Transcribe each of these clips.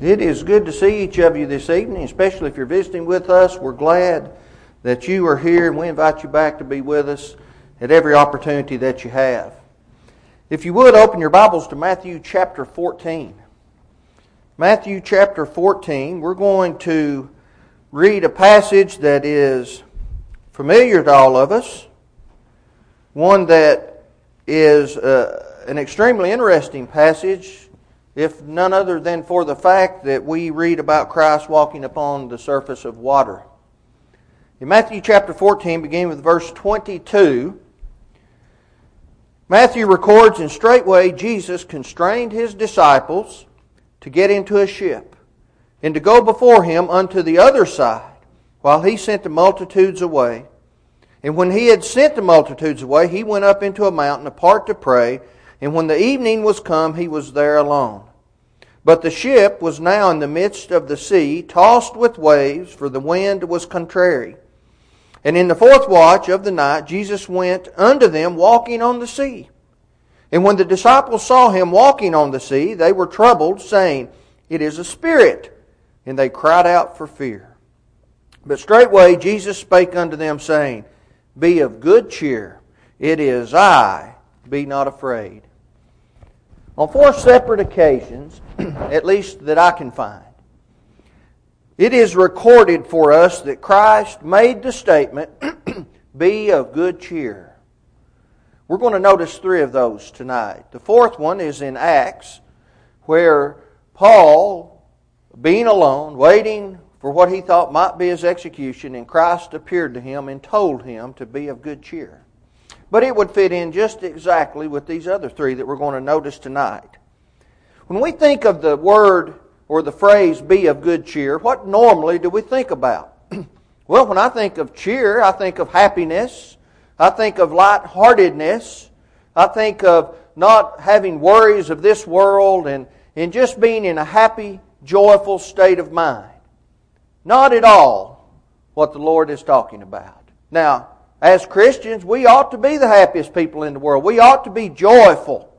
It is good to see each of you this evening, especially if you're visiting with us. We're glad that you are here, and we invite you back to be with us at every opportunity that you have. If you would, open your Bibles to Matthew chapter 14. Matthew chapter 14, we're going to read a passage that is familiar to all of us, one that is uh, an extremely interesting passage if none other than for the fact that we read about Christ walking upon the surface of water. In Matthew chapter 14, beginning with verse 22, Matthew records, And straightway Jesus constrained his disciples to get into a ship, and to go before him unto the other side, while he sent the multitudes away. And when he had sent the multitudes away, he went up into a mountain apart to pray. And when the evening was come, he was there alone. But the ship was now in the midst of the sea, tossed with waves, for the wind was contrary. And in the fourth watch of the night, Jesus went unto them walking on the sea. And when the disciples saw him walking on the sea, they were troubled, saying, It is a spirit. And they cried out for fear. But straightway Jesus spake unto them, saying, Be of good cheer. It is I. Be not afraid. On four separate occasions, at least that I can find, it is recorded for us that Christ made the statement, Be of good cheer. We're going to notice three of those tonight. The fourth one is in Acts, where Paul, being alone, waiting for what he thought might be his execution, and Christ appeared to him and told him to be of good cheer. But it would fit in just exactly with these other three that we're going to notice tonight. When we think of the word or the phrase be of good cheer, what normally do we think about? well, when I think of cheer, I think of happiness. I think of lightheartedness. I think of not having worries of this world and, and just being in a happy, joyful state of mind. Not at all what the Lord is talking about. Now, as Christians, we ought to be the happiest people in the world. We ought to be joyful.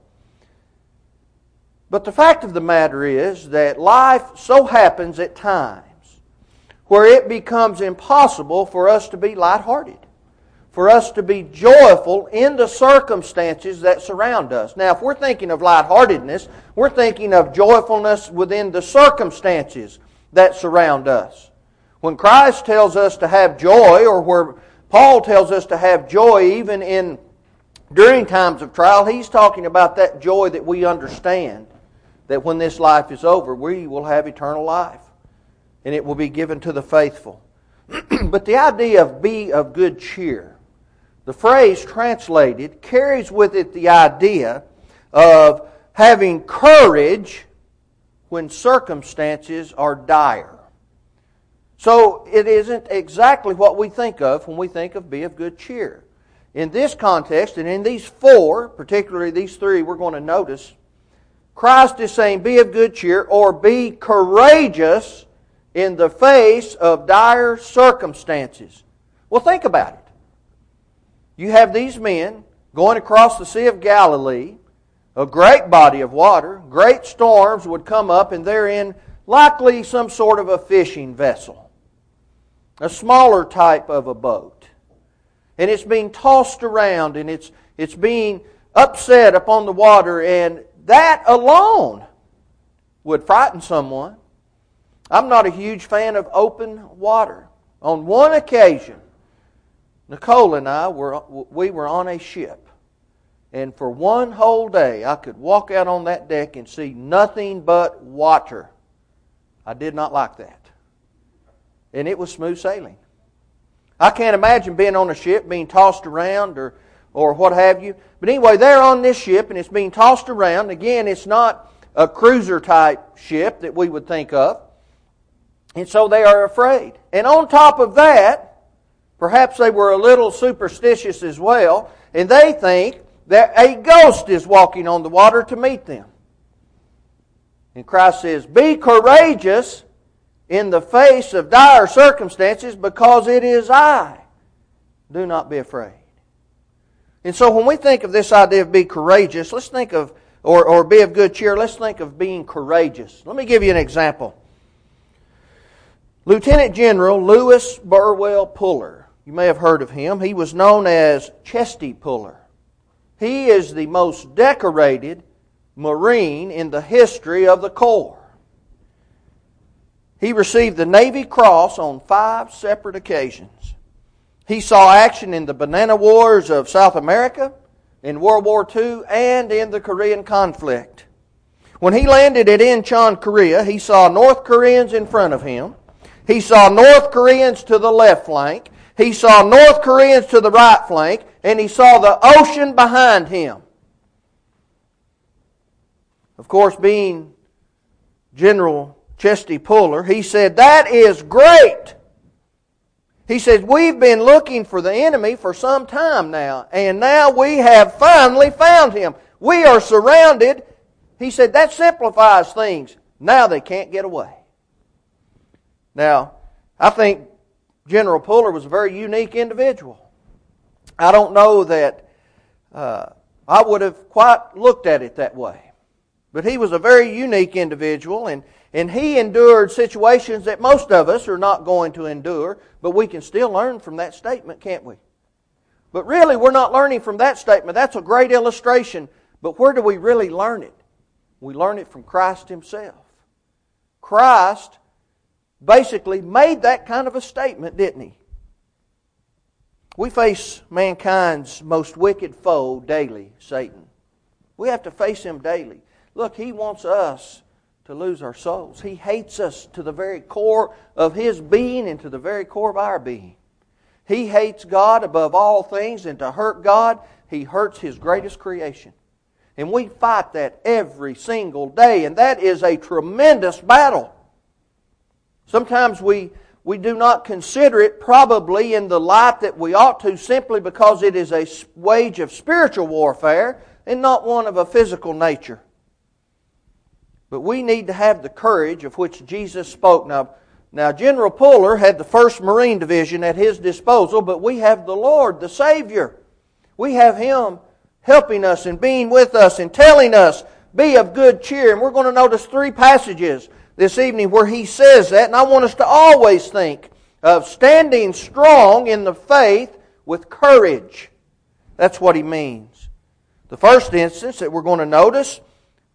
But the fact of the matter is that life so happens at times where it becomes impossible for us to be lighthearted, for us to be joyful in the circumstances that surround us. Now, if we're thinking of lightheartedness, we're thinking of joyfulness within the circumstances that surround us. When Christ tells us to have joy, or where Paul tells us to have joy even in during times of trial. He's talking about that joy that we understand that when this life is over, we will have eternal life and it will be given to the faithful. but the idea of be of good cheer, the phrase translated carries with it the idea of having courage when circumstances are dire. So it isn't exactly what we think of when we think of be of good cheer. In this context, and in these four, particularly these three we're going to notice, Christ is saying be of good cheer or be courageous in the face of dire circumstances. Well, think about it. You have these men going across the Sea of Galilee, a great body of water, great storms would come up, and they're in likely some sort of a fishing vessel a smaller type of a boat. And it's being tossed around and it's, it's being upset upon the water, and that alone would frighten someone. I'm not a huge fan of open water. On one occasion, Nicole and I were we were on a ship, and for one whole day I could walk out on that deck and see nothing but water. I did not like that and it was smooth sailing. I can't imagine being on a ship being tossed around or, or what have you. But anyway, they're on this ship and it's being tossed around. Again, it's not a cruiser type ship that we would think of. And so they are afraid. And on top of that, perhaps they were a little superstitious as well, and they think that a ghost is walking on the water to meet them. And Christ says, Be courageous in the face of dire circumstances because it is I. Do not be afraid. And so when we think of this idea of be courageous, let's think of or, or be of good cheer, let's think of being courageous. Let me give you an example. Lieutenant General Lewis Burwell Puller. You may have heard of him. He was known as Chesty Puller. He is the most decorated Marine in the history of the Corps. He received the Navy Cross on five separate occasions. He saw action in the Banana Wars of South America, in World War II, and in the Korean conflict. When he landed at Incheon, Korea, he saw North Koreans in front of him. He saw North Koreans to the left flank. He saw North Koreans to the right flank. And he saw the ocean behind him. Of course, being General Chesty Puller, he said, That is great. He said, We've been looking for the enemy for some time now, and now we have finally found him. We are surrounded. He said, That simplifies things. Now they can't get away. Now, I think General Puller was a very unique individual. I don't know that uh, I would have quite looked at it that way. But he was a very unique individual, and, and he endured situations that most of us are not going to endure, but we can still learn from that statement, can't we? But really, we're not learning from that statement. That's a great illustration, but where do we really learn it? We learn it from Christ Himself. Christ basically made that kind of a statement, didn't He? We face mankind's most wicked foe daily, Satan. We have to face him daily. Look, He wants us to lose our souls. He hates us to the very core of His being and to the very core of our being. He hates God above all things, and to hurt God, He hurts His greatest creation. And we fight that every single day, and that is a tremendous battle. Sometimes we, we do not consider it probably in the light that we ought to simply because it is a wage of spiritual warfare and not one of a physical nature. But we need to have the courage of which Jesus spoke. Now, now General Puller had the 1st Marine Division at his disposal, but we have the Lord, the Savior. We have Him helping us and being with us and telling us, be of good cheer. And we're going to notice three passages this evening where He says that. And I want us to always think of standing strong in the faith with courage. That's what He means. The first instance that we're going to notice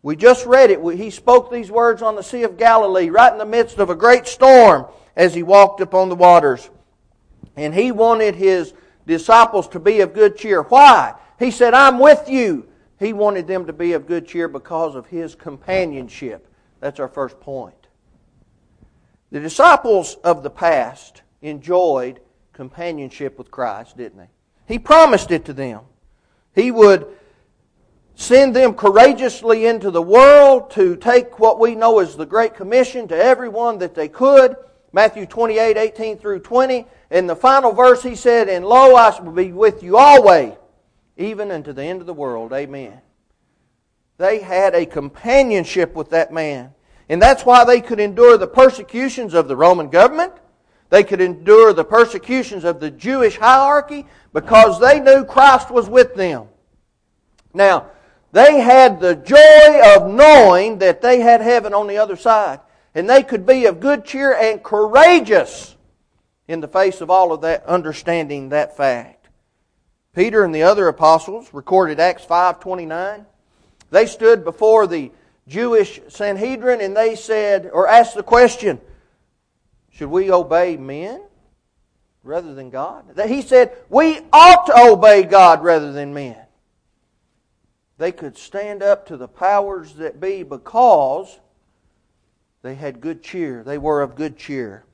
we just read it. He spoke these words on the Sea of Galilee, right in the midst of a great storm as he walked upon the waters. And he wanted his disciples to be of good cheer. Why? He said, I'm with you. He wanted them to be of good cheer because of his companionship. That's our first point. The disciples of the past enjoyed companionship with Christ, didn't they? He promised it to them. He would send them courageously into the world to take what we know as the Great Commission to everyone that they could. Matthew 28, 18 through 20. In the final verse, he said, And lo, I will be with you always, even unto the end of the world. Amen. They had a companionship with that man. And that's why they could endure the persecutions of the Roman government. They could endure the persecutions of the Jewish hierarchy because they knew Christ was with them. Now, they had the joy of knowing that they had heaven on the other side. And they could be of good cheer and courageous in the face of all of that, understanding that fact. Peter and the other apostles recorded Acts 5.29. They stood before the Jewish Sanhedrin and they said, or asked the question, should we obey men rather than God? He said, we ought to obey God rather than men. They could stand up to the powers that be because they had good cheer. They were of good cheer.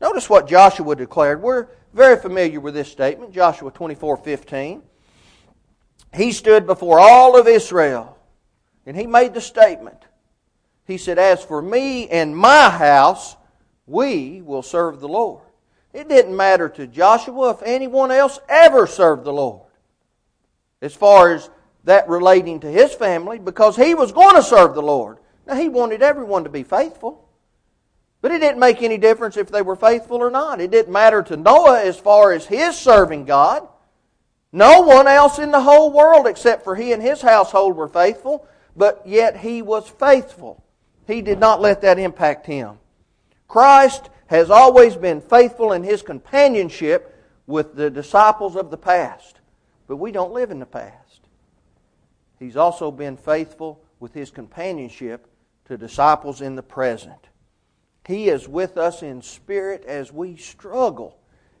Notice what Joshua declared. We're very familiar with this statement, Joshua 24 15. He stood before all of Israel and he made the statement. He said, As for me and my house, we will serve the Lord. It didn't matter to Joshua if anyone else ever served the Lord. As far as that relating to his family because he was going to serve the Lord. Now, he wanted everyone to be faithful. But it didn't make any difference if they were faithful or not. It didn't matter to Noah as far as his serving God. No one else in the whole world except for he and his household were faithful. but yet he was faithful. He did not let that impact him. Christ has always been faithful in his companionship with the disciples of the past, but we don't live in the past. He's also been faithful with his companionship to disciples in the present. He is with us in spirit as we struggle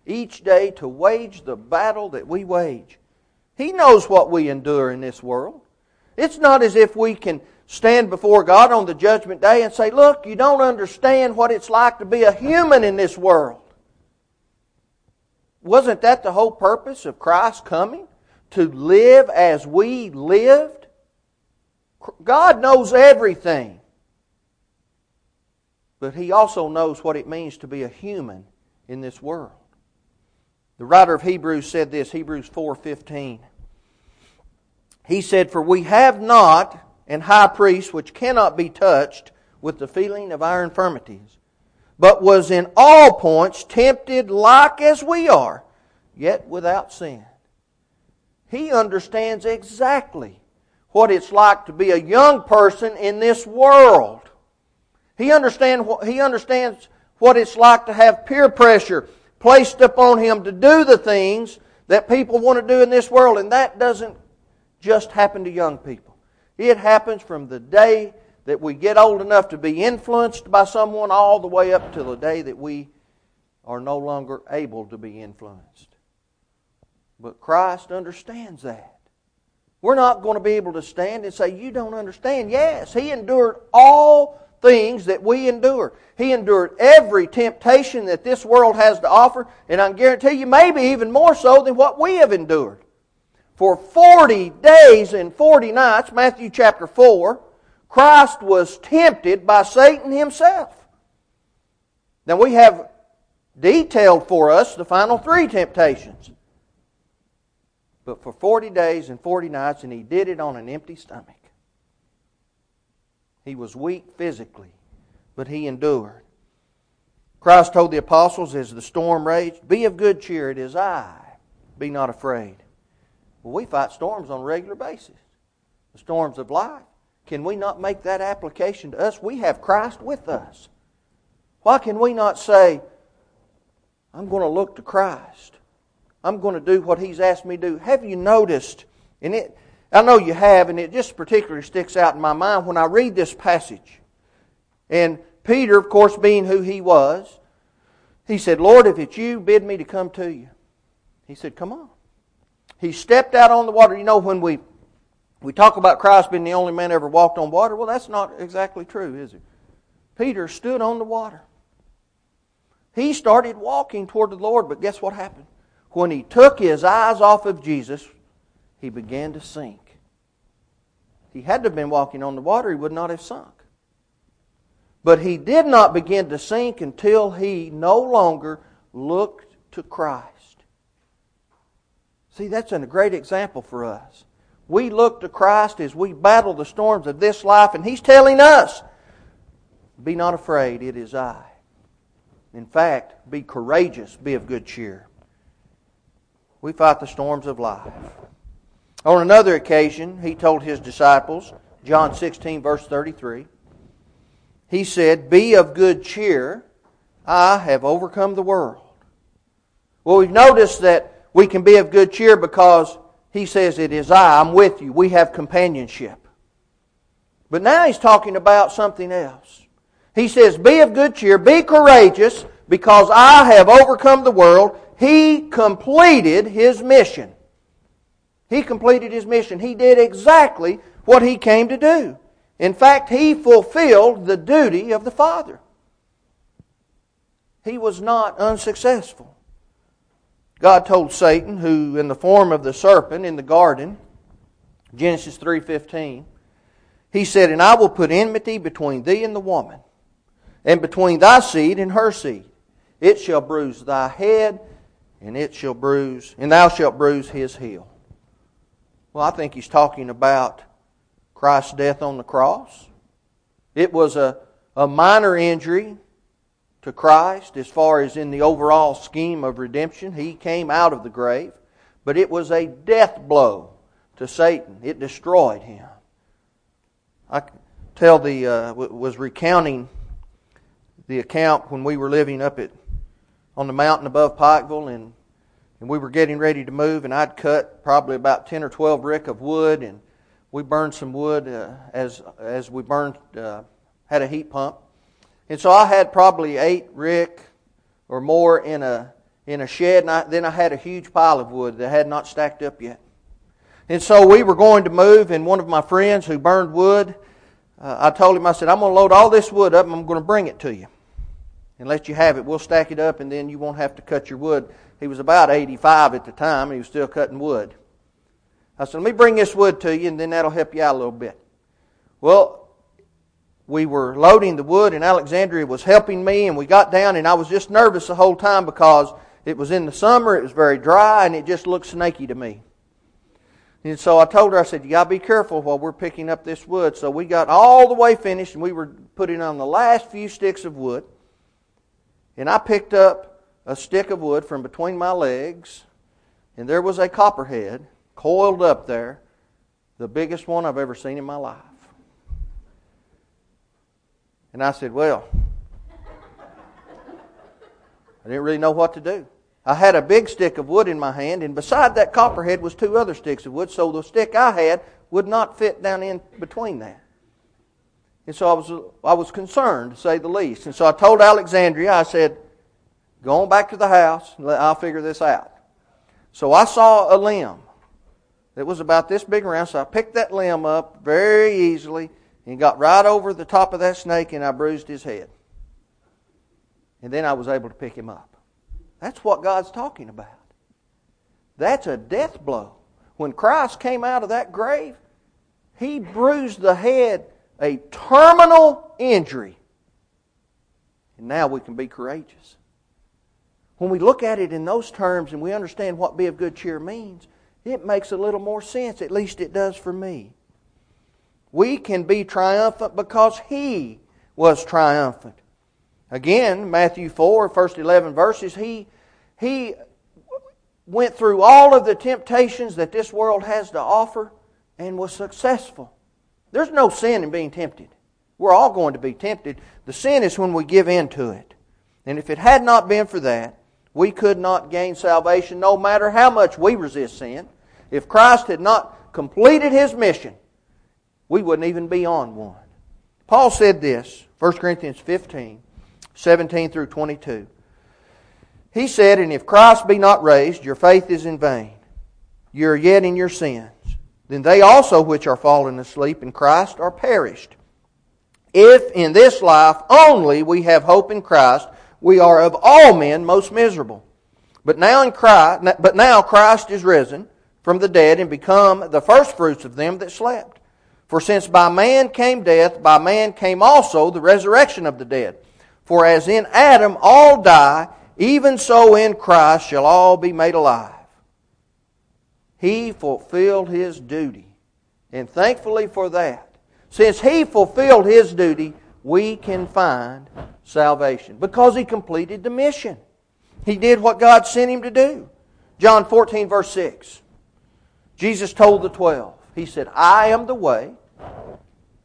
each day to wage the battle that we wage. He knows what we endure in this world. It's not as if we can stand before God on the judgment day and say, Look, you don't understand what it's like to be a human in this world. Wasn't that the whole purpose of Christ coming? To live as we lived? God knows everything. But He also knows what it means to be a human in this world. The writer of Hebrews said this, Hebrews 4:15. He said, "For we have not an high priest which cannot be touched with the feeling of our infirmities, but was in all points tempted like as we are, yet without sin." He understands exactly what it's like to be a young person in this world. He, understand, he understands what it's like to have peer pressure placed upon him to do the things that people want to do in this world. And that doesn't just happen to young people. It happens from the day that we get old enough to be influenced by someone all the way up to the day that we are no longer able to be influenced. But Christ understands that. We're not going to be able to stand and say, You don't understand. Yes, He endured all things that we endure. He endured every temptation that this world has to offer, and I guarantee you, maybe even more so than what we have endured. For 40 days and 40 nights, Matthew chapter 4, Christ was tempted by Satan himself. Now we have detailed for us the final three temptations. But for 40 days and 40 nights, and he did it on an empty stomach. He was weak physically, but he endured. Christ told the apostles as the storm raged, Be of good cheer, it is I. Be not afraid. Well, we fight storms on a regular basis, the storms of life. Can we not make that application to us? We have Christ with us. Why can we not say, I'm going to look to Christ? I'm going to do what He's asked me to do. Have you noticed, and it, I know you have, and it just particularly sticks out in my mind when I read this passage. And Peter, of course, being who he was, he said, Lord, if it's you, bid me to come to you. He said, Come on. He stepped out on the water. You know, when we, we talk about Christ being the only man ever walked on water, well, that's not exactly true, is it? Peter stood on the water. He started walking toward the Lord, but guess what happened? When he took his eyes off of Jesus, he began to sink he had to have been walking on the water, he would not have sunk. But he did not begin to sink until he no longer looked to Christ. See, that's a great example for us. We look to Christ as we battle the storms of this life, and he's telling us, Be not afraid, it is I. In fact, be courageous, be of good cheer. We fight the storms of life. On another occasion, he told his disciples, John 16, verse 33, he said, Be of good cheer, I have overcome the world. Well, we've noticed that we can be of good cheer because he says, It is I, I'm with you. We have companionship. But now he's talking about something else. He says, Be of good cheer, be courageous, because I have overcome the world. He completed his mission. He completed his mission. He did exactly what he came to do. In fact, he fulfilled the duty of the Father. He was not unsuccessful. God told Satan, who in the form of the serpent in the garden, Genesis 3:15, he said, "And I will put enmity between thee and the woman, and between thy seed and her seed. It shall bruise thy head, and it shall bruise, and thou shalt bruise his heel." Well, I think he's talking about Christ's death on the cross. It was a, a minor injury to Christ as far as in the overall scheme of redemption. He came out of the grave, but it was a death blow to Satan. It destroyed him. I tell the uh, was recounting the account when we were living up at on the mountain above Pikeville, and and we were getting ready to move, and I'd cut probably about ten or twelve rick of wood, and we burned some wood uh, as as we burned uh, had a heat pump, and so I had probably eight rick or more in a in a shed, and I, then I had a huge pile of wood that had not stacked up yet. And so we were going to move, and one of my friends who burned wood, uh, I told him, I said, I'm going to load all this wood up and I'm going to bring it to you and let you have it. We'll stack it up, and then you won't have to cut your wood. He was about 85 at the time, and he was still cutting wood. I said, Let me bring this wood to you, and then that'll help you out a little bit. Well, we were loading the wood, and Alexandria was helping me, and we got down, and I was just nervous the whole time because it was in the summer, it was very dry, and it just looked snaky to me. And so I told her, I said, you got to be careful while we're picking up this wood. So we got all the way finished, and we were putting on the last few sticks of wood. And I picked up a stick of wood from between my legs, and there was a copperhead coiled up there, the biggest one I've ever seen in my life. And I said, Well, I didn't really know what to do. I had a big stick of wood in my hand, and beside that copperhead was two other sticks of wood, so the stick I had would not fit down in between that. And so I was, I was concerned, to say the least. And so I told Alexandria, I said, Go on back to the house, and I'll figure this out. So I saw a limb that was about this big around, so I picked that limb up very easily and got right over the top of that snake, and I bruised his head. And then I was able to pick him up. That's what God's talking about. That's a death blow. When Christ came out of that grave, he bruised the head, a terminal injury. And now we can be courageous. When we look at it in those terms and we understand what be of good cheer means, it makes a little more sense. At least it does for me. We can be triumphant because He was triumphant. Again, Matthew 4, first 11 verses, he, he went through all of the temptations that this world has to offer and was successful. There's no sin in being tempted. We're all going to be tempted. The sin is when we give in to it. And if it had not been for that, we could not gain salvation no matter how much we resist sin. If Christ had not completed his mission, we wouldn't even be on one. Paul said this, 1 Corinthians 15. 17 through 22. He said, And if Christ be not raised, your faith is in vain. You are yet in your sins. Then they also which are fallen asleep in Christ are perished. If in this life only we have hope in Christ, we are of all men most miserable. But now in Christ, but now Christ is risen from the dead and become the firstfruits of them that slept. For since by man came death, by man came also the resurrection of the dead. For as in Adam all die, even so in Christ shall all be made alive. He fulfilled his duty. And thankfully for that, since he fulfilled his duty, we can find salvation because he completed the mission. He did what God sent him to do. John 14, verse 6. Jesus told the twelve, He said, I am the way,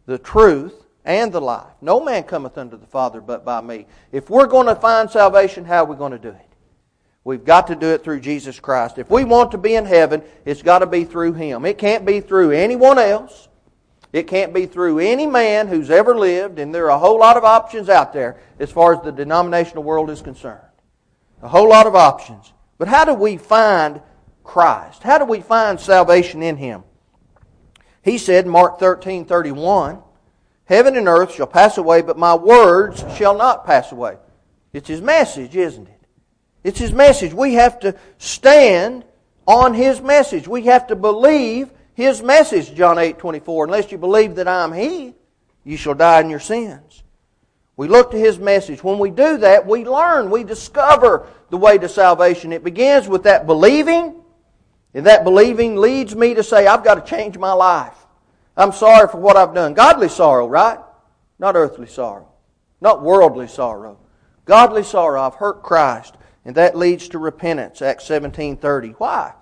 the truth, and the life. No man cometh unto the Father but by me. If we're going to find salvation, how are we going to do it? We've got to do it through Jesus Christ. If we want to be in heaven, it's got to be through Him. It can't be through anyone else. It can't be through any man who's ever lived, and there are a whole lot of options out there as far as the denominational world is concerned. A whole lot of options. But how do we find Christ? How do we find salvation in Him? He said in Mark 13 31, Heaven and earth shall pass away, but my words shall not pass away. It's his message, isn't it? It's his message. We have to stand on his message. We have to believe his message, John 8 24. Unless you believe that I am he, you shall die in your sins. We look to his message. When we do that, we learn, we discover the way to salvation. It begins with that believing, and that believing leads me to say, I've got to change my life. I'm sorry for what I've done. Godly sorrow, right? Not earthly sorrow. Not worldly sorrow. Godly sorrow. I've hurt Christ. And that leads to repentance, Acts 17.30. Why?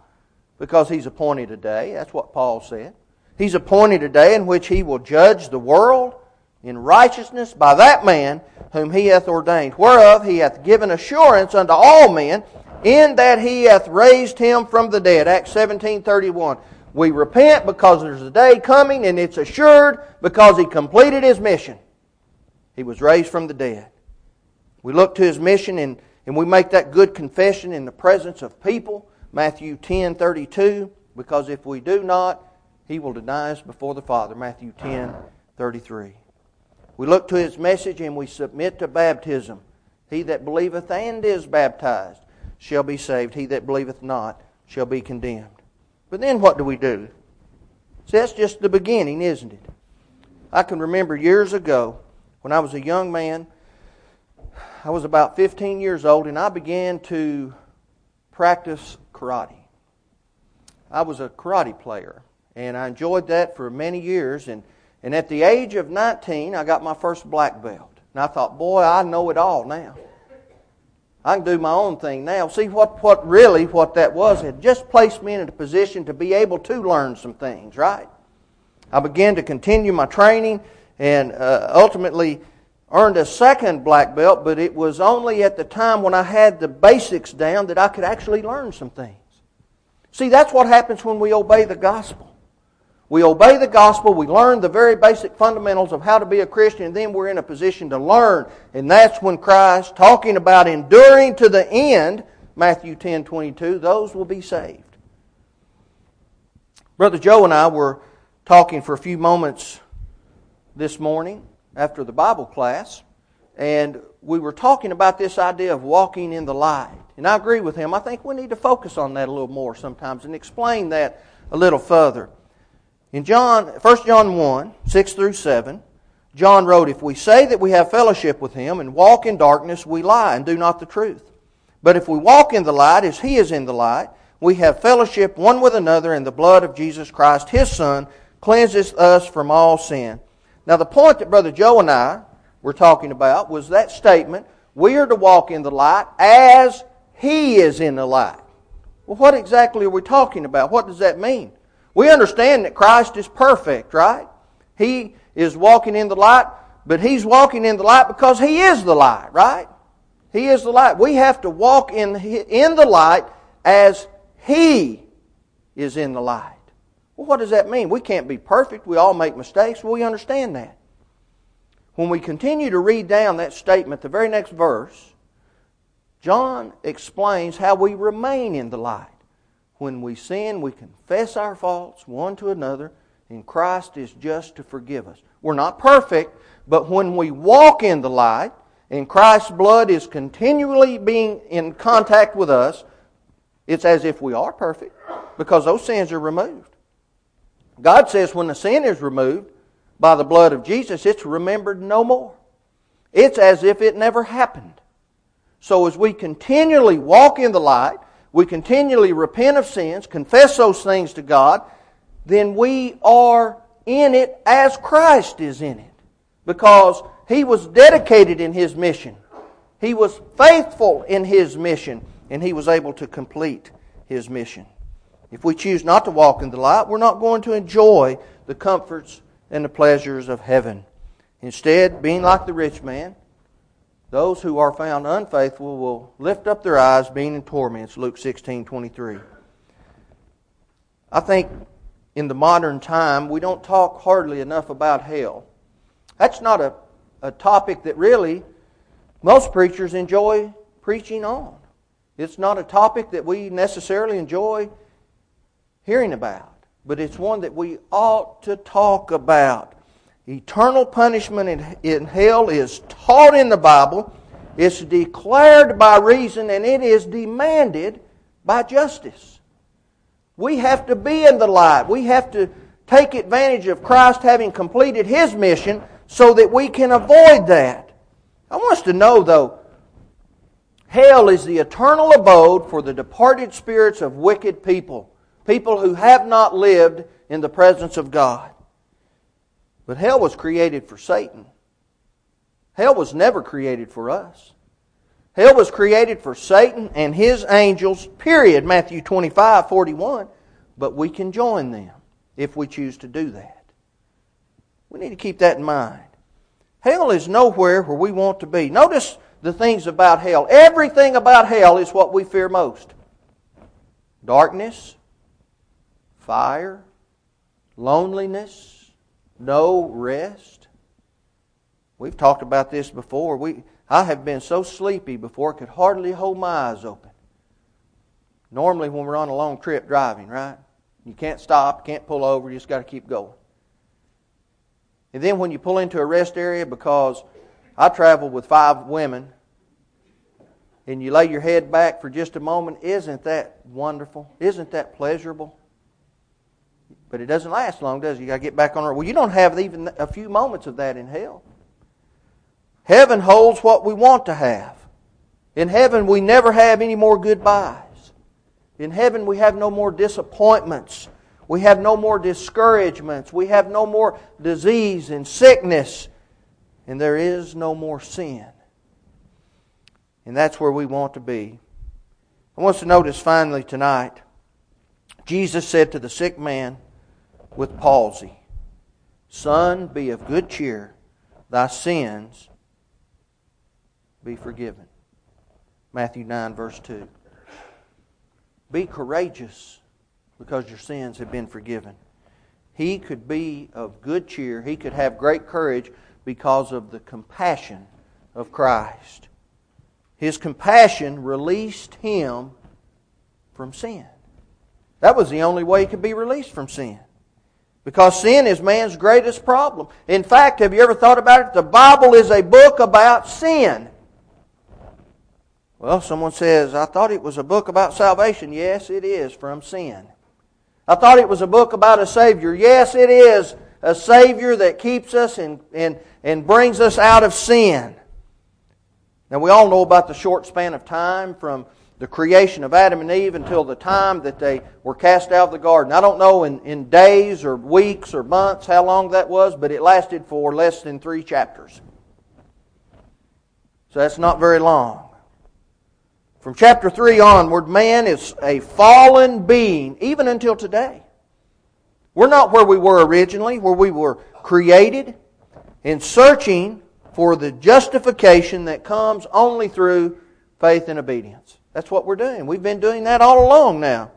Because He's appointed a day. That's what Paul said. He's appointed a day in which he will judge the world in righteousness by that man whom he hath ordained, whereof he hath given assurance unto all men, in that he hath raised him from the dead. Acts 17:31. We repent because there's a day coming and it's assured because he completed his mission. He was raised from the dead. We look to his mission and, and we make that good confession in the presence of people. Matthew 10:32 because if we do not, he will deny us before the Father. Matthew 10:33. We look to his message and we submit to baptism. He that believeth and is baptized shall be saved. He that believeth not shall be condemned. But then what do we do? See, that's just the beginning, isn't it? I can remember years ago when I was a young man, I was about 15 years old, and I began to practice karate. I was a karate player, and I enjoyed that for many years. And, and at the age of 19, I got my first black belt. And I thought, boy, I know it all now. I can do my own thing now. See what, what really what that was? It just placed me in a position to be able to learn some things, right? I began to continue my training and uh, ultimately earned a second black belt, but it was only at the time when I had the basics down that I could actually learn some things. See, that's what happens when we obey the gospel. We obey the gospel, we learn the very basic fundamentals of how to be a Christian, and then we're in a position to learn. And that's when Christ, talking about enduring to the end, Matthew 10 22, those will be saved. Brother Joe and I were talking for a few moments this morning after the Bible class, and we were talking about this idea of walking in the light. And I agree with him. I think we need to focus on that a little more sometimes and explain that a little further. In John, 1 John 1, 6 through 7, John wrote, If we say that we have fellowship with him and walk in darkness, we lie and do not the truth. But if we walk in the light as he is in the light, we have fellowship one with another, and the blood of Jesus Christ, his Son, cleanses us from all sin. Now, the point that Brother Joe and I were talking about was that statement we are to walk in the light as he is in the light. Well, what exactly are we talking about? What does that mean? We understand that Christ is perfect, right? He is walking in the light, but He's walking in the light because He is the light, right? He is the light. We have to walk in, in the light as He is in the light. Well, what does that mean? We can't be perfect. We all make mistakes. Well, we understand that. When we continue to read down that statement, the very next verse, John explains how we remain in the light. When we sin, we confess our faults one to another, and Christ is just to forgive us. We're not perfect, but when we walk in the light, and Christ's blood is continually being in contact with us, it's as if we are perfect because those sins are removed. God says when the sin is removed by the blood of Jesus, it's remembered no more. It's as if it never happened. So as we continually walk in the light, we continually repent of sins, confess those things to God, then we are in it as Christ is in it. Because He was dedicated in His mission. He was faithful in His mission, and He was able to complete His mission. If we choose not to walk in the light, we're not going to enjoy the comforts and the pleasures of heaven. Instead, being like the rich man, those who are found unfaithful will lift up their eyes, being in torments. Luke 16 23. I think in the modern time, we don't talk hardly enough about hell. That's not a, a topic that really most preachers enjoy preaching on. It's not a topic that we necessarily enjoy hearing about, but it's one that we ought to talk about. Eternal punishment in, in hell is taught in the Bible, it's declared by reason, and it is demanded by justice. We have to be in the light. We have to take advantage of Christ having completed his mission so that we can avoid that. I want us to know, though, hell is the eternal abode for the departed spirits of wicked people, people who have not lived in the presence of God. But hell was created for Satan. Hell was never created for us. Hell was created for Satan and his angels, period. Matthew 25, 41. But we can join them. if we choose to do that. We need to keep that in mind. Hell is nowhere where we want to be. Notice the things about hell. Everything about hell is what we fear most darkness, fire, loneliness, no rest. We've talked about this before. We, I have been so sleepy before I could hardly hold my eyes open. Normally, when we're on a long trip driving, right? You can't stop, can't pull over, you just got to keep going. And then when you pull into a rest area, because I travel with five women, and you lay your head back for just a moment, isn't that wonderful? Isn't that pleasurable? But it doesn't last long, does it? You got to get back on earth. Well, you don't have even a few moments of that in hell. Heaven holds what we want to have. In heaven, we never have any more goodbyes. In heaven, we have no more disappointments. We have no more discouragements. We have no more disease and sickness. And there is no more sin. And that's where we want to be. I want us to notice finally tonight, Jesus said to the sick man with palsy, Son, be of good cheer, thy sins be forgiven. Matthew 9, verse 2. Be courageous because your sins have been forgiven. He could be of good cheer. He could have great courage because of the compassion of Christ. His compassion released him from sin. That was the only way he could be released from sin. Because sin is man's greatest problem. In fact, have you ever thought about it? The Bible is a book about sin. Well, someone says, I thought it was a book about salvation. Yes, it is from sin. I thought it was a book about a Savior. Yes, it is a Savior that keeps us and, and, and brings us out of sin. Now, we all know about the short span of time from the creation of Adam and Eve until the time that they were cast out of the garden. I don't know in, in days or weeks or months how long that was, but it lasted for less than three chapters. So that's not very long. From chapter 3 onward, man is a fallen being, even until today. We're not where we were originally, where we were created, in searching for the justification that comes only through faith and obedience. That's what we're doing. We've been doing that all along now.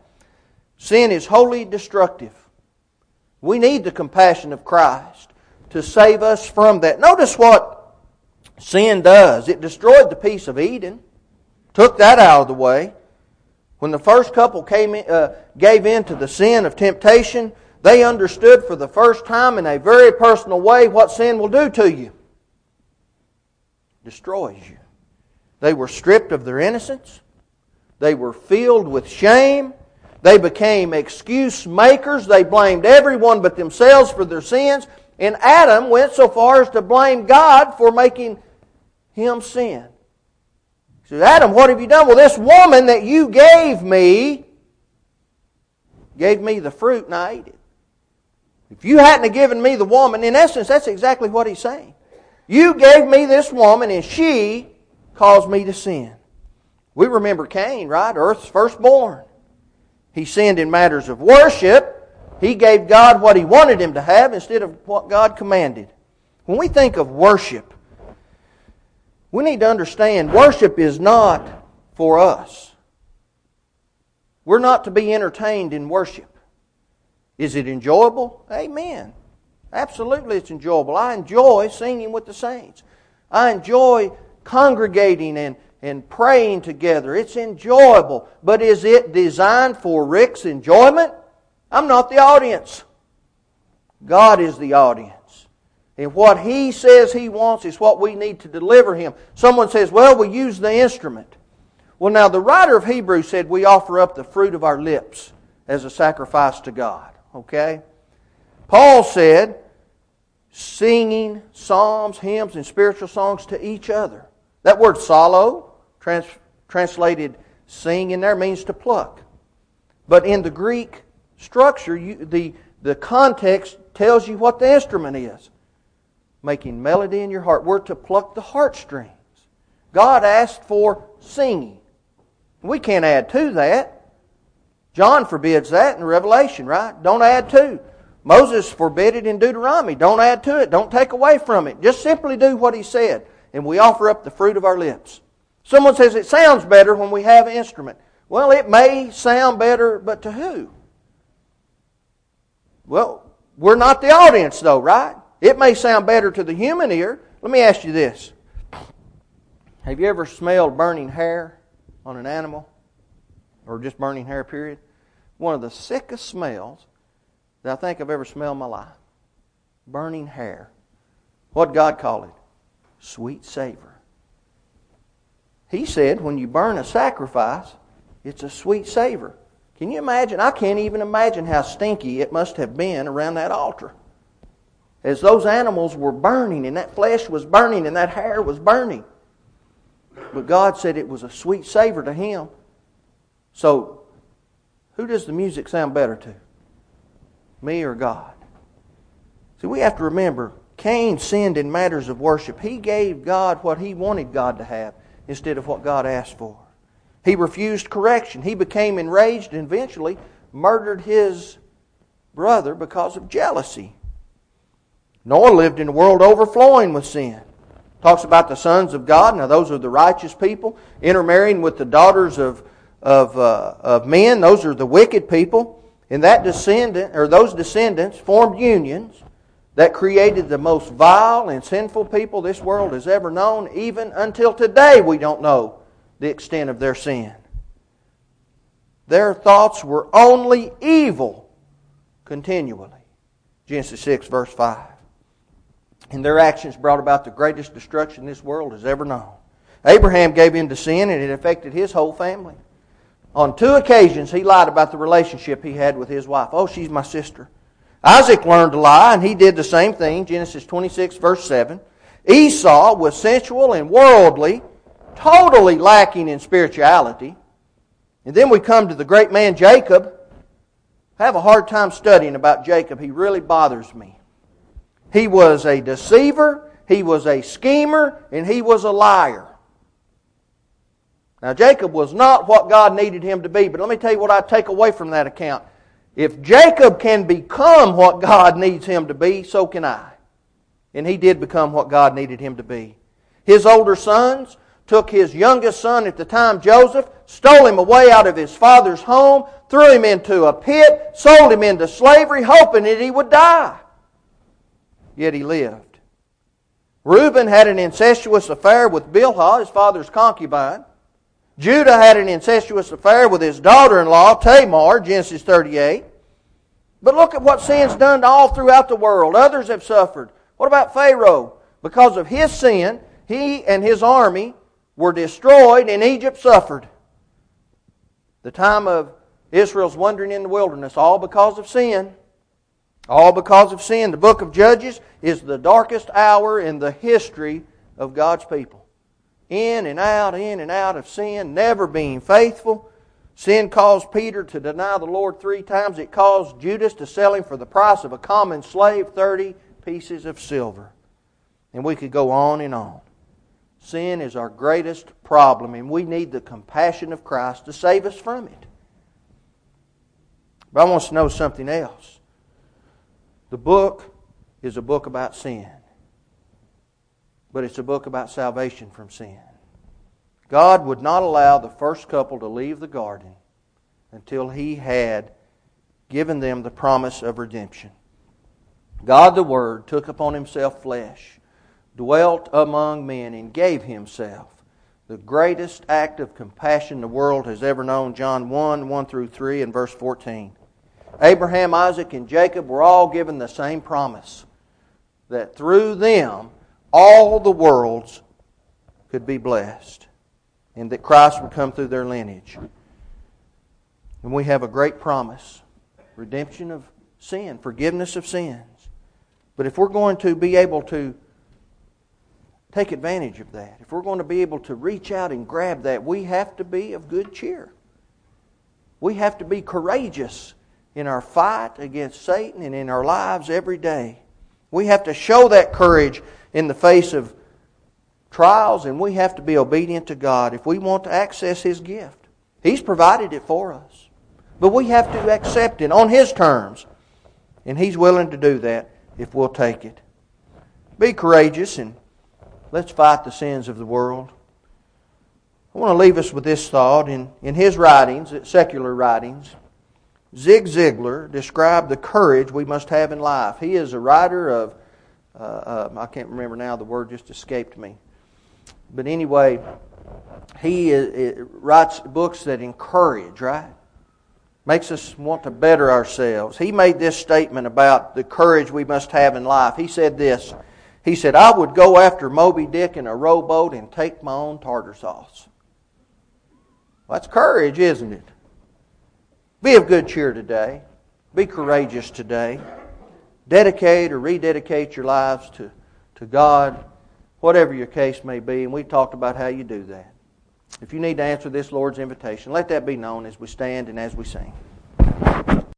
Sin is wholly destructive. We need the compassion of Christ to save us from that. Notice what sin does it destroyed the peace of Eden. Took that out of the way. When the first couple came in, uh, gave in to the sin of temptation, they understood for the first time in a very personal way what sin will do to you. Destroys you. They were stripped of their innocence. They were filled with shame. They became excuse makers. They blamed everyone but themselves for their sins. And Adam went so far as to blame God for making him sin He says, Adam, what have you done? Well, this woman that you gave me gave me the fruit and I ate it. If you hadn't have given me the woman, in essence, that's exactly what he's saying. You gave me this woman and she caused me to sin. We remember Cain, right? Earth's firstborn. He sinned in matters of worship. He gave God what he wanted him to have instead of what God commanded. When we think of worship, we need to understand worship is not for us. We're not to be entertained in worship. Is it enjoyable? Amen. Absolutely, it's enjoyable. I enjoy singing with the saints. I enjoy congregating and, and praying together. It's enjoyable. But is it designed for Rick's enjoyment? I'm not the audience. God is the audience. And what he says he wants is what we need to deliver him. Someone says, well, we use the instrument. Well, now, the writer of Hebrews said we offer up the fruit of our lips as a sacrifice to God. Okay? Paul said, singing psalms, hymns, and spiritual songs to each other. That word psallo, trans, translated sing in there, means to pluck. But in the Greek structure, you, the, the context tells you what the instrument is making melody in your heart. We're to pluck the heartstrings. God asked for singing. We can't add to that. John forbids that in Revelation, right? Don't add to. Moses forbid it in Deuteronomy. Don't add to it. Don't take away from it. Just simply do what he said. And we offer up the fruit of our lips. Someone says it sounds better when we have an instrument. Well, it may sound better, but to who? Well, we're not the audience, though, right? It may sound better to the human ear. Let me ask you this Have you ever smelled burning hair on an animal? Or just burning hair, period? One of the sickest smells that I think I've ever smelled in my life. Burning hair. What God called it? Sweet savor. He said when you burn a sacrifice, it's a sweet savor. Can you imagine? I can't even imagine how stinky it must have been around that altar. As those animals were burning, and that flesh was burning, and that hair was burning. But God said it was a sweet savor to Him. So, who does the music sound better to? Me or God? See, we have to remember Cain sinned in matters of worship. He gave God what he wanted God to have instead of what God asked for. He refused correction. He became enraged and eventually murdered his brother because of jealousy. Noah lived in a world overflowing with sin. Talks about the sons of God. Now, those are the righteous people intermarrying with the daughters of, of, uh, of men. Those are the wicked people. And that descendant, or those descendants, formed unions that created the most vile and sinful people this world has ever known. Even until today, we don't know the extent of their sin. Their thoughts were only evil continually. Genesis 6, verse 5. And their actions brought about the greatest destruction this world has ever known. Abraham gave in to sin, and it affected his whole family. On two occasions, he lied about the relationship he had with his wife. Oh, she's my sister. Isaac learned to lie, and he did the same thing. Genesis 26, verse 7. Esau was sensual and worldly totally lacking in spirituality. And then we come to the great man Jacob. I have a hard time studying about Jacob. He really bothers me. He was a deceiver, he was a schemer, and he was a liar. Now, Jacob was not what God needed him to be, but let me tell you what I take away from that account. If Jacob can become what God needs him to be, so can I. And he did become what God needed him to be. His older sons, took his youngest son at the time, Joseph, stole him away out of his father's home, threw him into a pit, sold him into slavery, hoping that he would die. Yet he lived. Reuben had an incestuous affair with Bilhah, his father's concubine. Judah had an incestuous affair with his daughter in law, Tamar, Genesis 38. But look at what sin's done to all throughout the world. Others have suffered. What about Pharaoh? Because of his sin, he and his army were destroyed and Egypt suffered. The time of Israel's wandering in the wilderness, all because of sin. All because of sin. The book of Judges is the darkest hour in the history of God's people. In and out, in and out of sin, never being faithful. Sin caused Peter to deny the Lord three times. It caused Judas to sell him for the price of a common slave, 30 pieces of silver. And we could go on and on. Sin is our greatest problem, and we need the compassion of Christ to save us from it. But I want to know something else. The book is a book about sin, but it's a book about salvation from sin. God would not allow the first couple to leave the garden until He had given them the promise of redemption. God the Word took upon Himself flesh dwelt among men and gave himself. The greatest act of compassion the world has ever known, John 1 1 through 3 and verse 14. Abraham, Isaac, and Jacob were all given the same promise that through them all the worlds could be blessed and that Christ would come through their lineage. And we have a great promise redemption of sin, forgiveness of sins. But if we're going to be able to take advantage of that. If we're going to be able to reach out and grab that, we have to be of good cheer. We have to be courageous in our fight against Satan and in our lives every day. We have to show that courage in the face of trials, and we have to be obedient to God if we want to access His gift. He's provided it for us. But we have to accept it on His terms. And He's willing to do that if we'll take it. Be courageous and let's fight the sins of the world. I want to leave us with this thought. In, in his writings, secular writings, Zig Ziglar described the courage we must have in life. He is a writer of, uh, uh, I can't remember now, the word just escaped me. But anyway, he is, writes books that encourage, right? Makes us want to better ourselves. He made this statement about the courage we must have in life. He said this He said, I would go after Moby Dick in a rowboat and take my own tartar sauce. Well, that's courage, isn't it? Be of good cheer today. Be courageous today. Dedicate or rededicate your lives to, to God, whatever your case may be. And we talked about how you do that. If you need to answer this Lord's invitation, let that be known as we stand and as we sing.